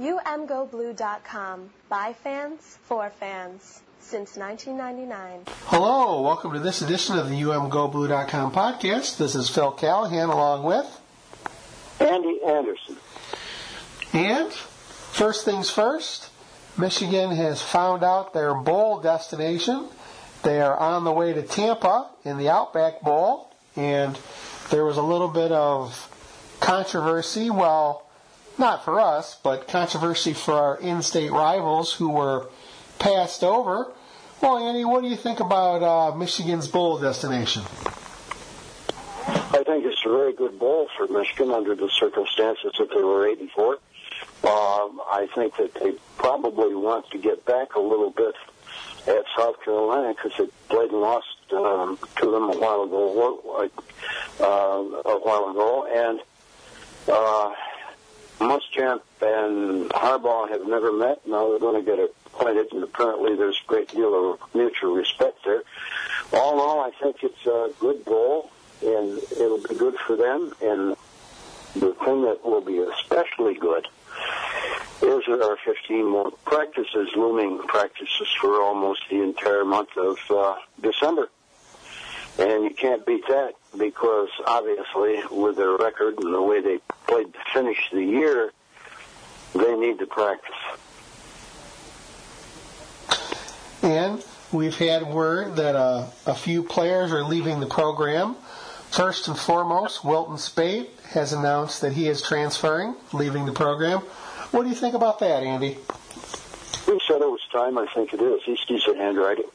UMGoBlue.com. By fans, for fans. Since 1999. Hello, welcome to this edition of the UMGoBlue.com podcast. This is Phil Callahan along with Andy Anderson. And first things first, Michigan has found out their bowl destination. They are on the way to Tampa in the Outback Bowl, and there was a little bit of controversy. Well, not for us, but controversy for our in-state rivals who were passed over. Well, Andy, what do you think about uh, Michigan's bowl destination? I think it's a very good bowl for Michigan under the circumstances that they were eight and four. Um, I think that they probably want to get back a little bit at South Carolina because they played and lost um, to them a while ago, uh, a while ago, and uh, Muschamp and Harbaugh have never met. Now they're going to get acquainted, and apparently there's a great deal of mutual respect there. All in all, I think it's a good bowl, and it'll be good for them. And the thing that will be especially good is that our 15 more practices, looming practices for almost the entire month of uh, December. And you can't beat that because obviously with their record and the way they played to finish the year, they need to practice. And we've had word that uh, a few players are leaving the program. First and foremost, Wilton Speight has announced that he is transferring, leaving the program. What do you think about that, Andy? We said it was time. I think it is. He's decent handwriting.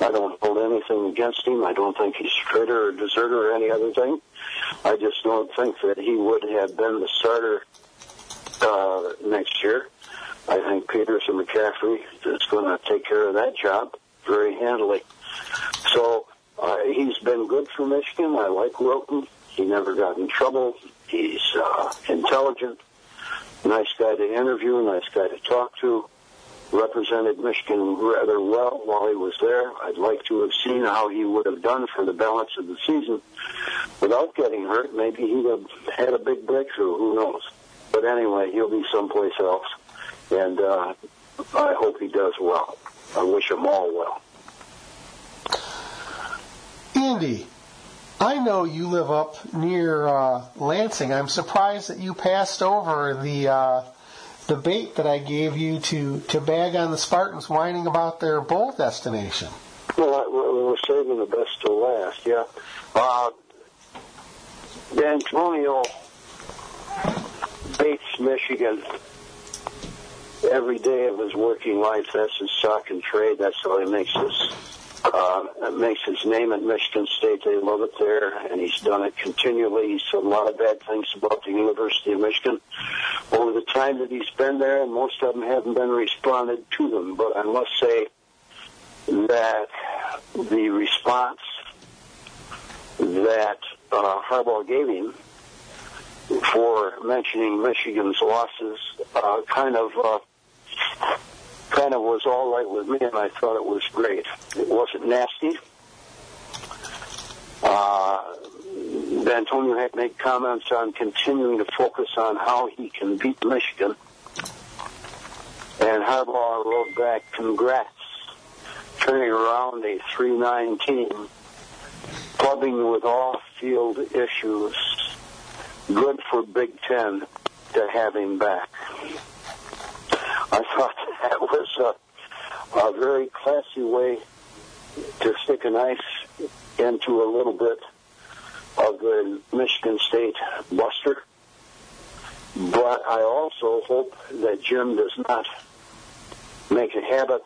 I don't hold anything against him. I don't think he's a traitor or deserter or any other thing. I just don't think that he would have been the starter uh, next year. I think Peterson McCaffrey is going to take care of that job very handily. So uh, he's been good for Michigan. I like Wilton. He never got in trouble. He's uh, intelligent, nice guy to interview, nice guy to talk to represented Michigan rather well while he was there. I'd like to have seen how he would have done for the balance of the season without getting hurt. Maybe he'd have had a big breakthrough. Who knows? But anyway, he'll be someplace else, and uh, I hope he does well. I wish him all well. Andy, I know you live up near uh, Lansing. I'm surprised that you passed over the uh, the bait that I gave you to, to bag on the Spartans whining about their bowl destination. Well, we're saving the best to last, yeah. Uh, Antonio baits, Michigan, every day of his working life, that's his stock and trade. That's how he makes his uh, makes his name at Michigan State. They love it there, and he's done it continually. He's said a lot of bad things about the University of Michigan over the time that he's been there, and most of them haven't been responded to them. But I must say that the response that uh, Harbaugh gave him for mentioning Michigan's losses uh, kind of uh, kind of was all right with me, and I thought it was great. It wasn't nasty. Uh, Antonio had made comments on continuing to focus on how he can beat Michigan. And Harbaugh wrote back, congrats, turning around a 3-9 team, clubbing with off-field issues. Good for Big Ten to have him back. I thought that was a, a very classy way to stick a knife into a little bit of the Michigan State buster. But I also hope that Jim does not make a habit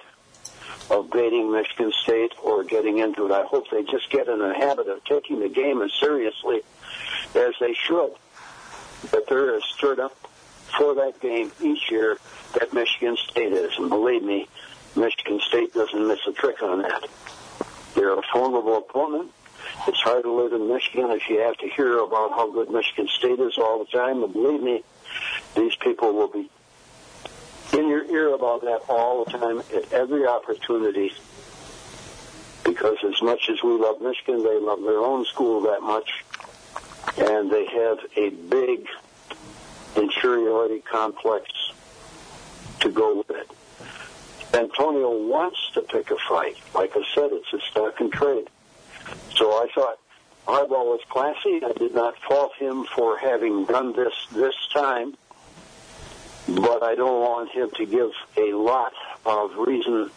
of baiting Michigan State or getting into it. I hope they just get in the habit of taking the game as seriously as they should. That they're as stirred up for that game each year that Michigan State is. And believe me, Michigan State doesn't miss a trick on that. They're a formidable opponent. It's hard to live in Michigan if you have to hear about how good Michigan State is all the time. And believe me, these people will be in your ear about that all the time at every opportunity. Because as much as we love Michigan, they love their own school that much. And they have a big inferiority complex to go with it. Antonio wants to pick a fight. Like I said, it's a stock and trade. So I thought Harbaugh was classy. I did not fault him for having done this this time, but I don't want him to give a lot of reason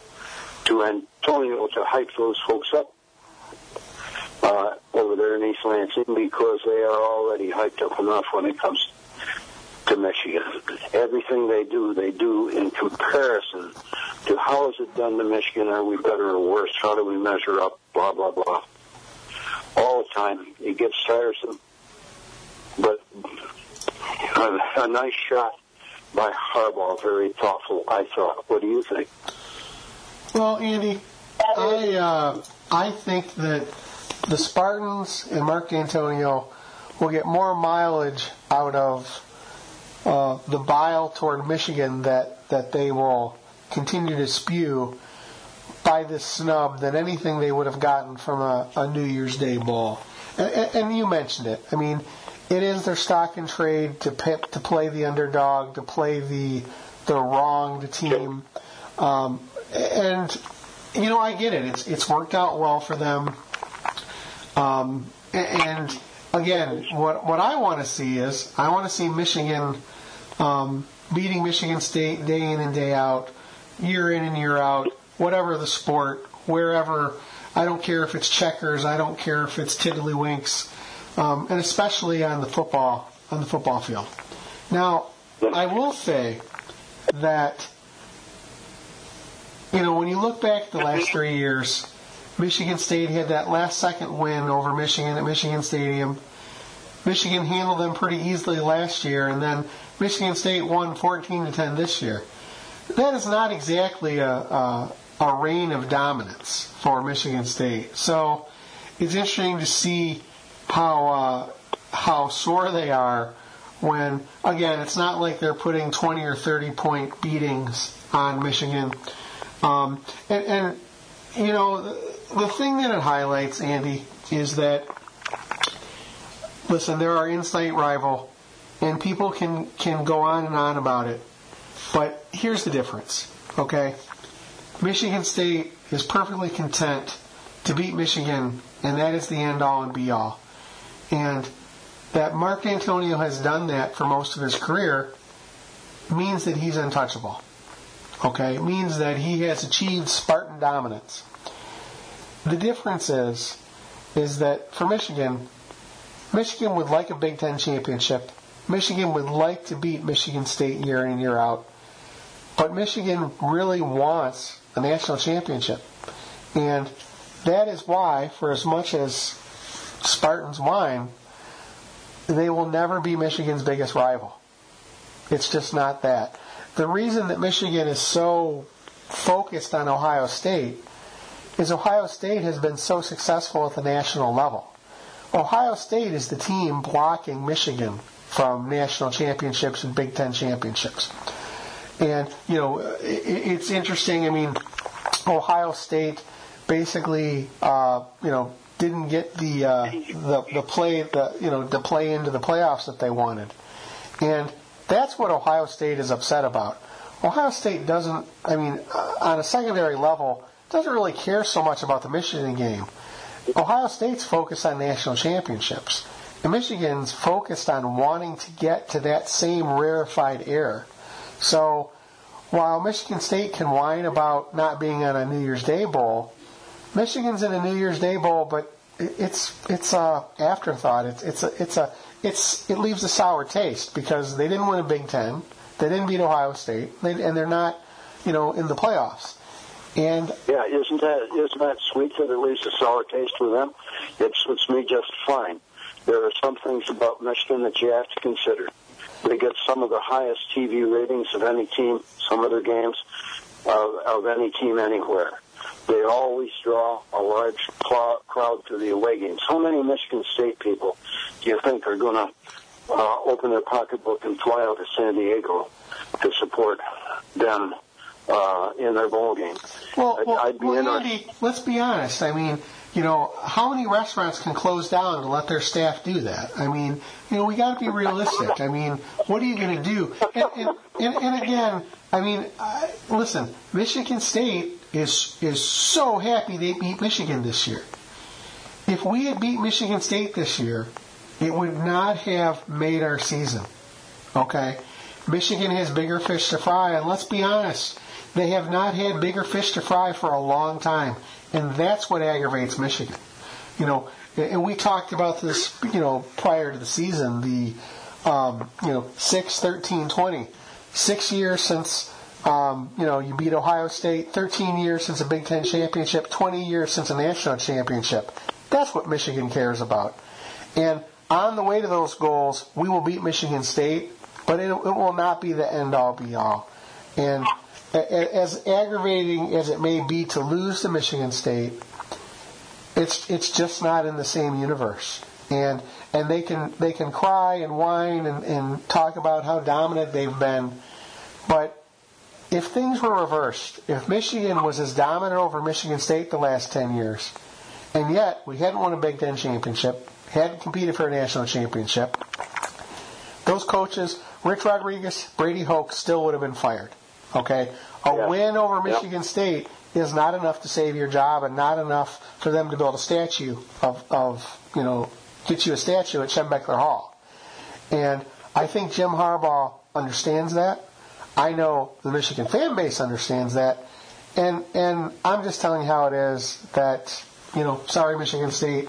to Antonio to hype those folks up uh, over there in East Lansing because they are already hyped up enough when it comes to Michigan. Everything they do, they do in comparison to how is it done to Michigan? Are we better or worse? How do we measure up? Blah, blah, blah. All the time. It gets tiresome. But a, a nice shot by Harbaugh, very thoughtful, I thought. What do you think? Well, Andy, I uh, I think that the Spartans and Mark Dantonio will get more mileage out of uh, the bile toward Michigan that, that they will continue to spew by this snub than anything they would have gotten from a, a New Year's Day ball. And, and, you mentioned it. I mean, it is their stock and trade to pip, to play the underdog, to play the the wronged team. Um, and you know, I get it. It's it's worked out well for them. Um, and again, what what I want to see is I want to see Michigan um, beating Michigan State day in and day out, year in and year out, whatever the sport, wherever. I don't care if it's checkers. I don't care if it's tiddlywinks, um, and especially on the football on the football field. Now, I will say that you know when you look back the last three years, Michigan State had that last second win over Michigan at Michigan Stadium. Michigan handled them pretty easily last year, and then Michigan State won 14 to 10 this year. That is not exactly a, a, a reign of dominance for Michigan State. So it's interesting to see how uh, how sore they are when again it's not like they're putting 20 or 30 point beatings on Michigan. Um, and, and you know the, thing that it highlights, Andy, is that listen, they're our in-state rival and people can can go on and on about it. But here's the difference, okay? Michigan State is perfectly content to beat Michigan, and that is the end all and be all. And that Mark Dantonio has done that for most of his career means that he's untouchable. Okay? It means that he has achieved Spartan dominance. The difference is, is that for Michigan, Michigan would like a Big Ten championship Michigan would like to beat Michigan State year in and year out, but Michigan really wants a national championship. And that is why, for as much as Spartans whine, they will never be Michigan's biggest rival. It's just not that. The reason that Michigan is so focused on Ohio State is Ohio State has been so successful at the national level. Ohio State is the team blocking Michigan from national championships and Big Ten championships. And, you know, it's interesting. I mean, Ohio State basically, uh, you know, didn't get the, uh, the the play the you know the play into the playoffs that they wanted, and that's what Ohio State is upset about. Ohio State doesn't. I mean, uh, on a secondary level, doesn't really care so much about the Michigan game. Ohio State's focused on national championships. And Michigan's focused on wanting to get to that same rarefied air. So while Michigan State can whine about not being on a New Year's Day bowl, Michigan's in a New Year's Day bowl, but it's it's a afterthought. It's it's a it's a it's it leaves a sour taste because they didn't win a Big Ten, they didn't beat Ohio State, and they're not, you know, in the playoffs. And yeah, isn't that isn't that sweet that it leaves a sour taste with them? It suits me just fine there are some things about Michigan that you have to consider. They get some of the highest TV ratings of any team, some of their games, of, of any team anywhere. They always draw a large crowd to the away games. How many Michigan State people do you think are going to uh, open their pocketbook and fly out to San Diego to support them uh, in their bowl game. Well, I'd- well, I'd be well. Andy, let's be honest. I mean, you know, how many restaurants can close down to let their staff do that? I mean, you know, we got to be realistic. I mean, what are you going to do? And, and, and, and again, I mean, I, listen, Michigan State is is so happy they beat Michigan this year. If we had beat Michigan State this year, it would not have made our season. Okay? Michigan has bigger fish to fry, and let's be honest, they have not had bigger fish to fry for a long time, and that's what aggravates Michigan. You know, and we talked about this, you know, prior to the season, the, um, you know, 6, 13, 20. Six years since, um, you know, you beat Ohio State, 13 years since a Big Ten championship, 20 years since a national championship. That's what Michigan cares about. And on the way to those goals, we will beat Michigan State, but it, it will not be the end all be all. And as aggravating as it may be to lose to Michigan State, it's it's just not in the same universe. And and they can they can cry and whine and, and talk about how dominant they've been, but if things were reversed, if Michigan was as dominant over Michigan State the last ten years, and yet we hadn't won a Big Ten championship, hadn't competed for a national championship, those coaches, Rich Rodriguez, Brady Hoke, still would have been fired. Okay, a Yeah. win over. Michigan State is not enough to save your job, and not enough for them to build a statue of, of you know, get you a statue at Schembechler Hall. And I think Jim Harbaugh understands that. I know the Michigan fan base understands that. And and I'm just telling you how it is that, you know, sorry Michigan State.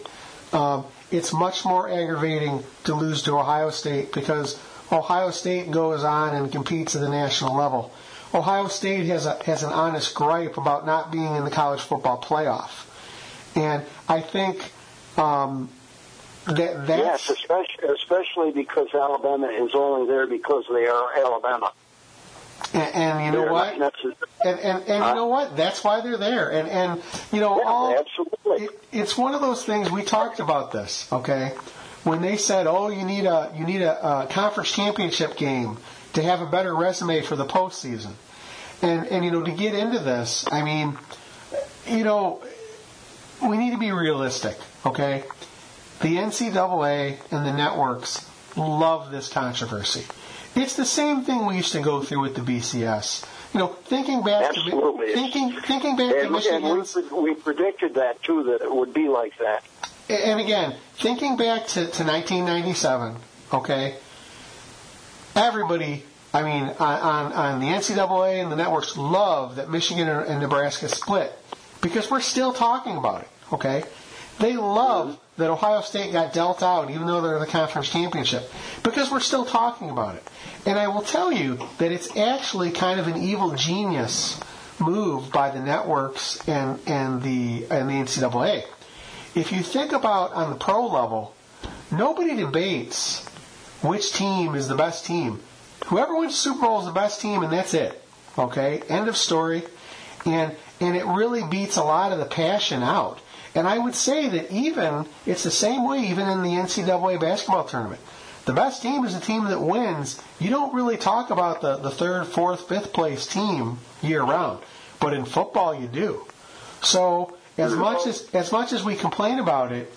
Um, it's much more aggravating to lose to Ohio State because Ohio State goes on and competes at the national level. Ohio State has a has an honest gripe about not being in the college football playoff. And I think um, that that's Yes, especially, especially because Alabama is only there because they are Alabama. and, and you know They're what? And, and, and you know what? That's why they're there. And, and you know, Yeah, all, absolutely. it, it's one of those things, we talked about this, okay? When they said, oh, you need a, you need a, a conference championship game to have a better resume for the postseason. And, and, you know, to get into this, I mean, you know, we need to be realistic, okay? The NCAA and the networks love this controversy. It's the same thing we used to go through with the BCS. You know, thinking back Absolutely. to thinking thinking back to And, and Michigan's we, we predicted that too, that it would be like that. and again, thinking back to, to 1997, okay, everybody, I mean, on, on, the NCAA and the networks love that Michigan and, Nebraska split because we're still talking about it, okay? They love that Ohio State got dealt out even though they're the conference championship because we're still talking about it. And I will tell you that it's actually kind of an evil genius move by the networks and, and the and the NCAA if you think about on the pro level, nobody debates which team is the best team. Whoever wins Super Bowl is the best team, and that's it. Okay, end of story. And and it really beats a lot of the passion out. And I would say that even it's the same way even in the NCAA basketball tournament. The best team is the team that wins. You don't really talk about the, the third, fourth, fifth place team year round. But in football you do. So as much as as much as we complain about it,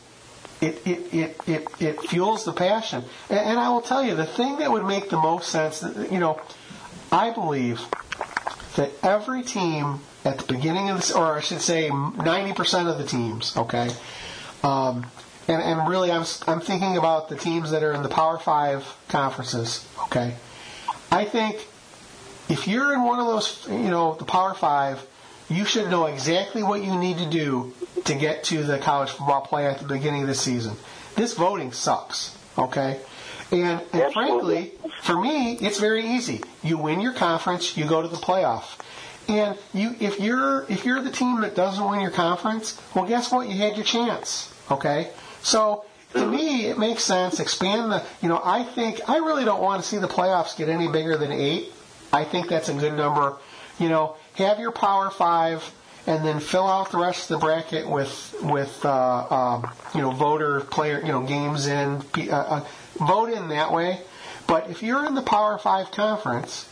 it it, it, it, it fuels the passion. And, and I will tell you, the thing that would make the most sense, you know, I believe that every team at the beginning of this, or I should say, ninety percent of the teams, okay, um, and and really, I'm I'm thinking about the teams that are in the Power Five conferences, okay. I think if you're in one of those, you know, the Power Five, you should know exactly what you need to do to get to the college football play at the beginning of the season. This voting sucks, okay? And, and frankly, for me, it's very easy. You win your conference, you go to the playoff. And you, if you're if you're the team that doesn't win your conference, well, guess what? You had your chance. Okay, so to me, it makes sense. Expand the. You know, I think I really don't want to see the playoffs get any bigger than eight. I think that's a good number. You know, have your Power Five, and then fill out the rest of the bracket with with uh, um, you know voter player you know games in uh, uh, vote in that way. But if you're in the Power Five conference,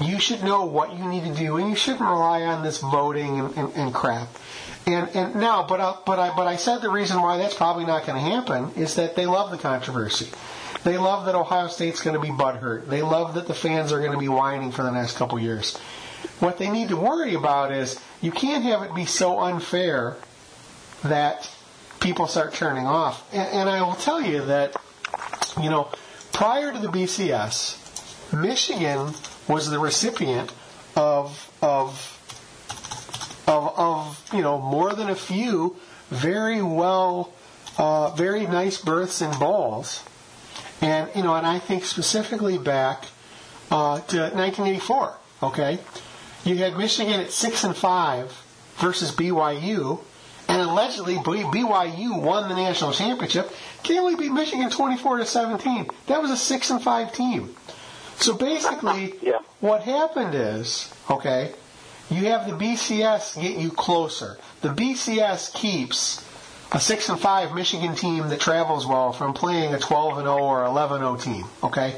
you should know what you need to do, and you shouldn't rely on this voting and, and, and crap. And and now, but I, but I but I said the reason why that's probably not going to happen is that they love the controversy. They love that Ohio State's going to be butthurt. They love that the fans are going to be whining for the next couple years. What they need to worry about is you can't have it be so unfair that people start turning off. And, and I will tell you that, you know, prior to the BCS, Michigan was the recipient of of of, of you know more than a few very well, uh, very nice berths and balls, and you know, and I think specifically back uh, to 1984. Okay, you had Michigan at six and five versus BYU, and allegedly BYU won the national championship. Kelly beat Michigan 24 to 17. That was a six and five team. So basically, Yeah. what happened is, okay, you have the BCS get you closer. The BCS keeps a six and five Michigan team that travels well from playing a 12 and 0 or 11 0 team. Okay,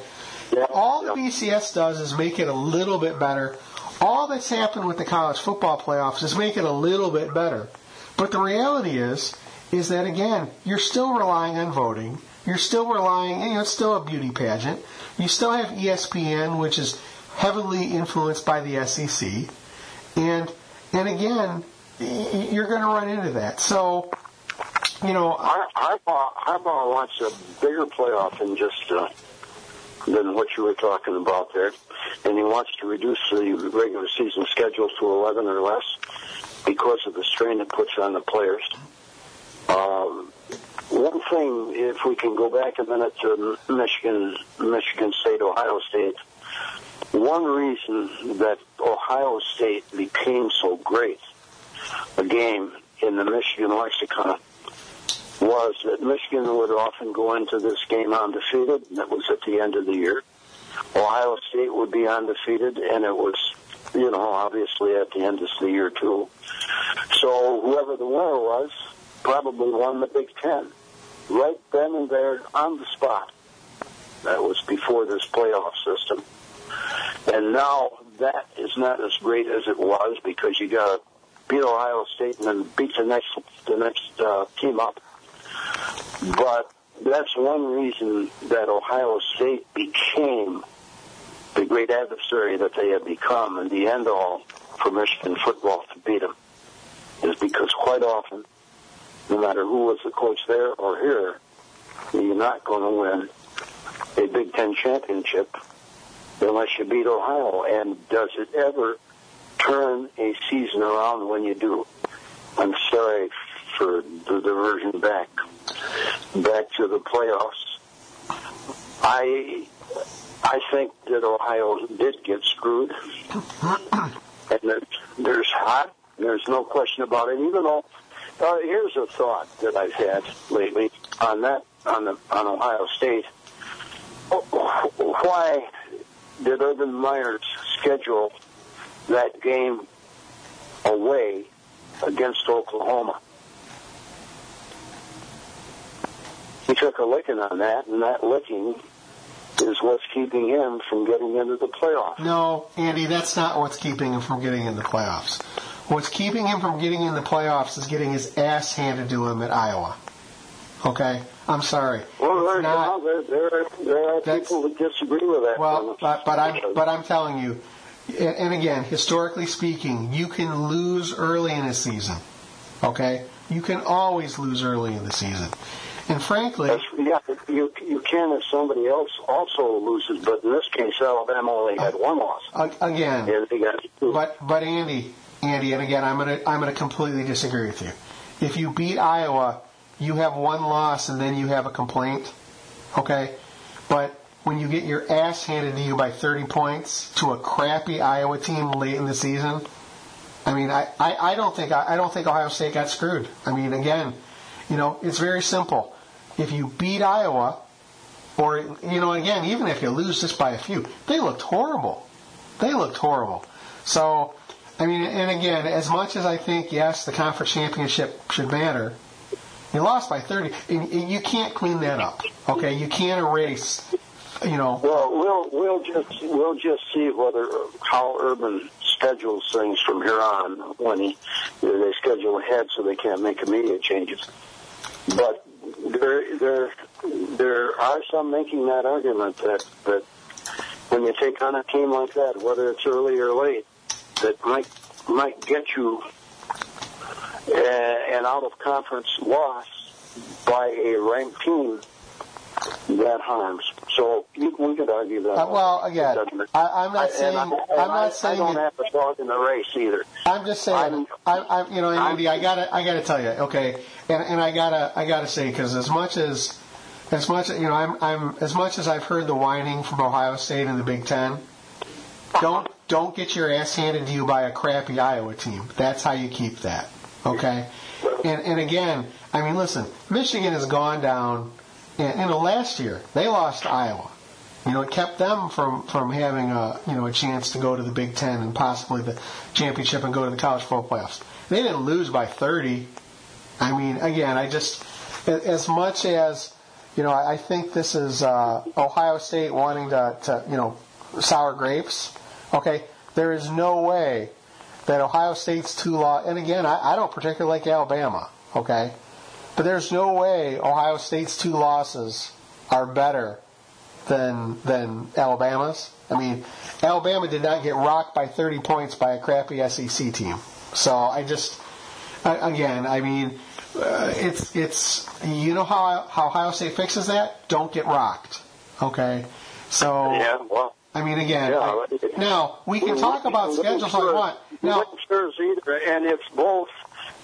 Yeah. all the BCS does is make it a little bit better. All that's happened with the college football playoffs is make it a little bit better. But the reality is, is that again, you're still relying on voting. You're still relying, you know, it's still a beauty pageant. You still have ESPN, which is heavily influenced by the SEC. And, and again, you're going to run into that. So, you know, Har- Harbaugh, Harbaugh wants a bigger playoff than just uh, than what you were talking about there, and he wants to reduce the regular season schedule to 11 or less because of the strain it puts on the players. Um, one thing, if we can go back a minute to Michigan, Michigan State, Ohio State, one reason that Ohio State became so great a game in the Michigan lexicon was that Michigan would often go into this game undefeated, and that was at the end of the year. Ohio State would be undefeated, and it was, you know, obviously at the end of the year too. So whoever the winner was probably won the Big Ten right then and there on the spot. That was before this playoff system. And now that is not as great as it was because you got to beat Ohio State and then beat the next the next uh, team up. But that's one reason that Ohio State became the great adversary that they have become and the end all for Michigan football to beat them is because quite often, no matter who was the coach there or here, you're not going to win a Big Ten championship unless you beat Ohio. And does it ever turn a season around when you do? I'm sorry for the diversion back back to the playoffs. I I think that Ohio did get screwed, and that there's hot. There's no question about it. Even though, uh, here's a thought that I've had lately on that on the on Ohio State. Why did Urban Meyer's schedule that game away against Oklahoma? He took a licking on that, and that licking is what's keeping him from getting into the playoffs. No, Andy, that's not what's keeping him from getting in the playoffs. What's keeping him from getting in the playoffs is getting his ass handed to him at Iowa. Okay? I'm sorry. Well, there, not- there, there, are, there are people that disagree with that. Well, but, but I'm but I'm telling you, and again, historically speaking, you can lose early in a season. Okay, you can always lose early in the season, and frankly, yeah, you you can if somebody else also loses, but in this case, Alabama only had one loss. again, And they got two. But but Andy, Andy, and again, I'm gonna I'm gonna completely disagree with you. If you beat Iowa, you have one loss and then you have a complaint. Okay, but when you get your ass handed to you by 30 points to a crappy Iowa team late in the season, I mean, I, I, I don't think I, I don't think Ohio State got screwed. I mean, again, you know, it's very simple. If you beat Iowa, or you know, again, even if you lose just by a few, they looked horrible. They looked horrible. So, I mean, and again, as much as I think, yes, the conference championship should matter, you lost by 30. And you can't clean that up. Okay, you can't erase you know. Well, we'll we'll just we'll just see whether uh, how Urban schedules things from here on when he they schedule ahead so they can't make immediate changes. But there there there are some making that argument that that when you take on a team like that, whether it's early or late, that might might get you uh, an out of conference loss by a ranked team that harms. So you, we could argue that. Uh, well, again, I, I'm not I- saying and I, I'm not I, saying I don't it- have a dog in the race either. I'm just saying, I'm- I'm, I'm, you know, Andy, I gotta, I gotta tell you, okay, and, and I gotta, I gotta say, because as much as, as much, you know, I'm, I'm, as much as I've heard the whining from Ohio State in the Big Ten, don't, don't get your ass handed to you by a crappy Iowa team. That's how you keep that, okay? And, and again, I mean, listen, Michigan has gone down, and, you know, last year they lost Iowa. You know, it kept them from, from having a you know a chance to go to the Big Ten and possibly the championship and go to the college football playoffs. They didn't lose by 30. I mean, again, I just as much as you know, I think this is uh, Ohio State wanting to, to you know sour grapes. Okay, there is no way that Ohio State's too law. And again, I, I don't particularly like Alabama. Okay, but there's no way Ohio State's two losses are better than than Alabama's. I mean, Alabama did not get rocked by 30 points by a crappy SEC team. So I just, I- again, I mean, uh, it's it's you know how how Ohio State fixes that? Don't get rocked. Okay, so Yeah, well. I mean, again, Yeah, I- now we can talk about schedules we want. Now, Sure, either, and if both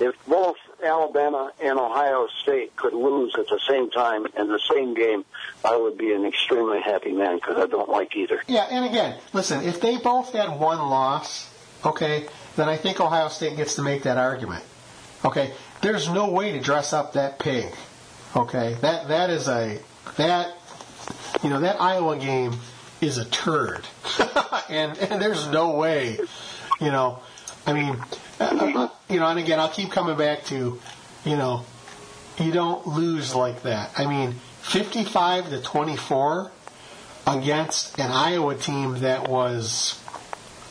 if both Alabama and Ohio State could lose at the same time in the same game, I would be an extremely happy man because I don't like either. Yeah, and again, listen, if they both had one loss, okay, then I think Ohio State gets to make that argument. Okay, there's no way to dress up that pig. Okay, that that is a that you know that Iowa game is a turd, and and there's no way, you know, I mean, you know, and again, I'll keep coming back to, you know, you don't lose like that. I mean, 55 to 24 against an Iowa team that was,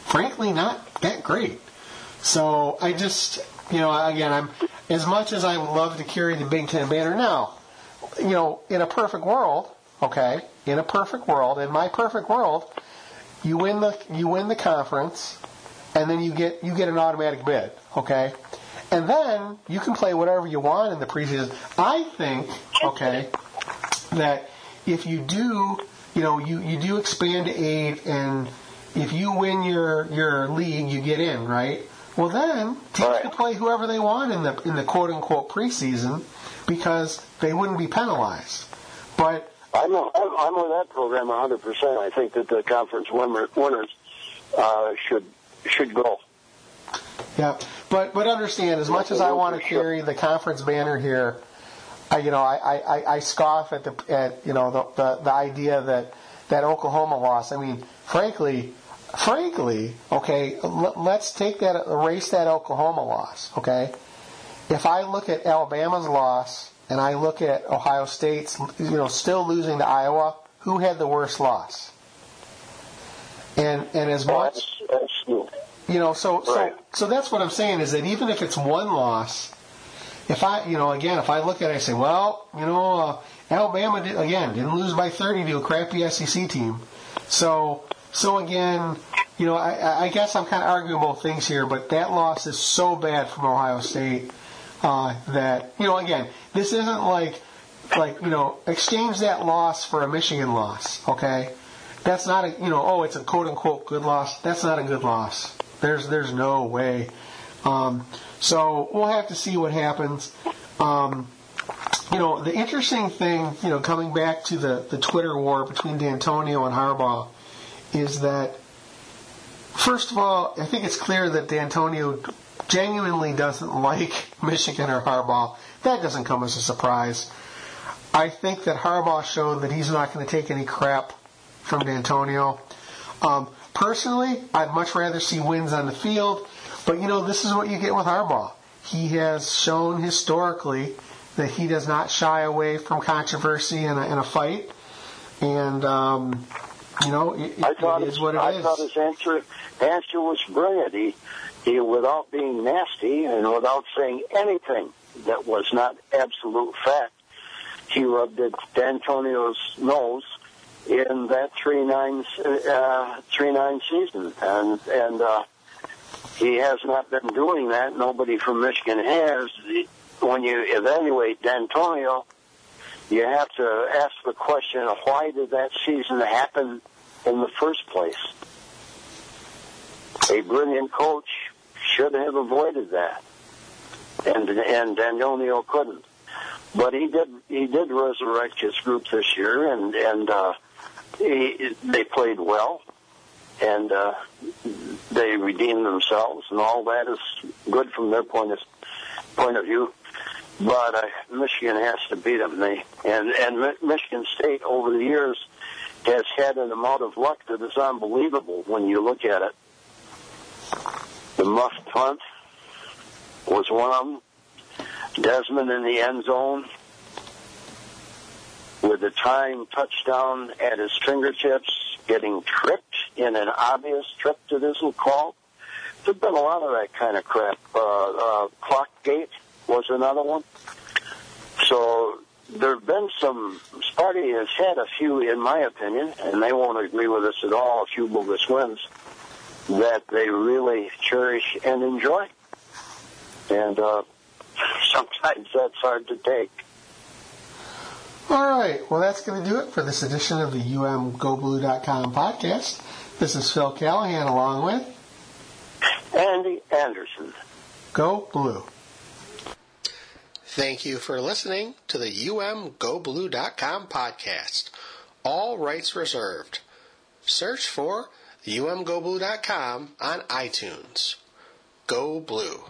frankly, not that great. So I just, you know, again, I'm as much as I would love to carry the Big Ten banner now. You know, in a perfect world, okay, in a perfect world, in my perfect world, you win the you win the conference, and then you get you get an automatic bid, okay, and then you can play whatever you want in the preseason. I think, okay, that if you do, you know, you, you do expand to eight, and if you win your your league, you get in, right? Well, then teams Right. can play whoever they want in the in the quote unquote preseason because they wouldn't be penalized. But I'm a, I'm, I'm with that program 100. percent I think that the conference winner, winners uh, should should go. Yeah, but but understand as much as I want to carry the conference banner here, I you know I, I, I scoff at the at you know the, the the idea that that Oklahoma loss. I mean, frankly, frankly, okay, l- let's take that erase that Oklahoma loss. Okay, if I look at Alabama's loss and I look at Ohio State's you know still losing to Iowa, who had the worst loss? And and as much you know, so Right. so so that's what I'm saying is that even if it's one loss, if I you know again if I look at it, I say, well, you know, uh, Alabama did, again didn't lose by 30 to a crappy SEC team, so so again, you know, I, I guess I'm kind of arguing both things here, but that loss is so bad from Ohio State uh, that you know again this isn't like like you know exchange that loss for a Michigan loss, okay? That's not a you know oh it's a quote unquote good loss. That's not a good loss. There's there's no way. Um, so we'll have to see what happens. Um, you know the interesting thing you know coming back to the the Twitter war between Dantonio and Harbaugh is that first of all I think it's clear that Dantonio genuinely doesn't like Michigan or Harbaugh. That doesn't come as a surprise. I think that Harbaugh showed that he's not going to take any crap from Dantonio. Um, personally, I'd much rather see wins on the field, but you know, this is what you get with Harbaugh. He has shown historically that he does not shy away from controversy in a, in a fight. and um, you know, it, I thought it is what it I is. thought his answer answer was brilliant. He, he, without being nasty and without saying anything that was not absolute fact, he rubbed it Dantonio's nose in that three nine uh, three nine season, and and uh, he has not been doing that. Nobody from Michigan has. When you evaluate Dantonio, you have to ask the question why did that season happen in the first place? A brilliant coach should have avoided that, and and Dantonio couldn't. But he did he did resurrect his group this year, and and uh, he, they played well, and uh, they redeemed themselves, and all that is good from their point of point of view. But uh, Michigan has to beat them. They and and Michigan State over the years has had an amount of luck that is unbelievable when you look at it. The muffed punt was one of them. Desmond in the end zone with the tying touchdown at his fingertips, getting tripped in an obvious trip that isn't called. There's been a lot of that kind of crap. Uh, uh, was another one. So there have been some. Sparty has had a few, in my opinion, and they won't agree with us at all. A few bogus wins that they really cherish and enjoy, and uh, sometimes that's hard to take. All right. Well, that's going to do it for this edition of the UMGoBlue.com podcast. This is Phil Callahan along with Andy Anderson. Go Blue. Thank you for listening to the UMGoBlue.com podcast. All rights reserved. Search for UMGoBlue.com on iTunes. Go Blue.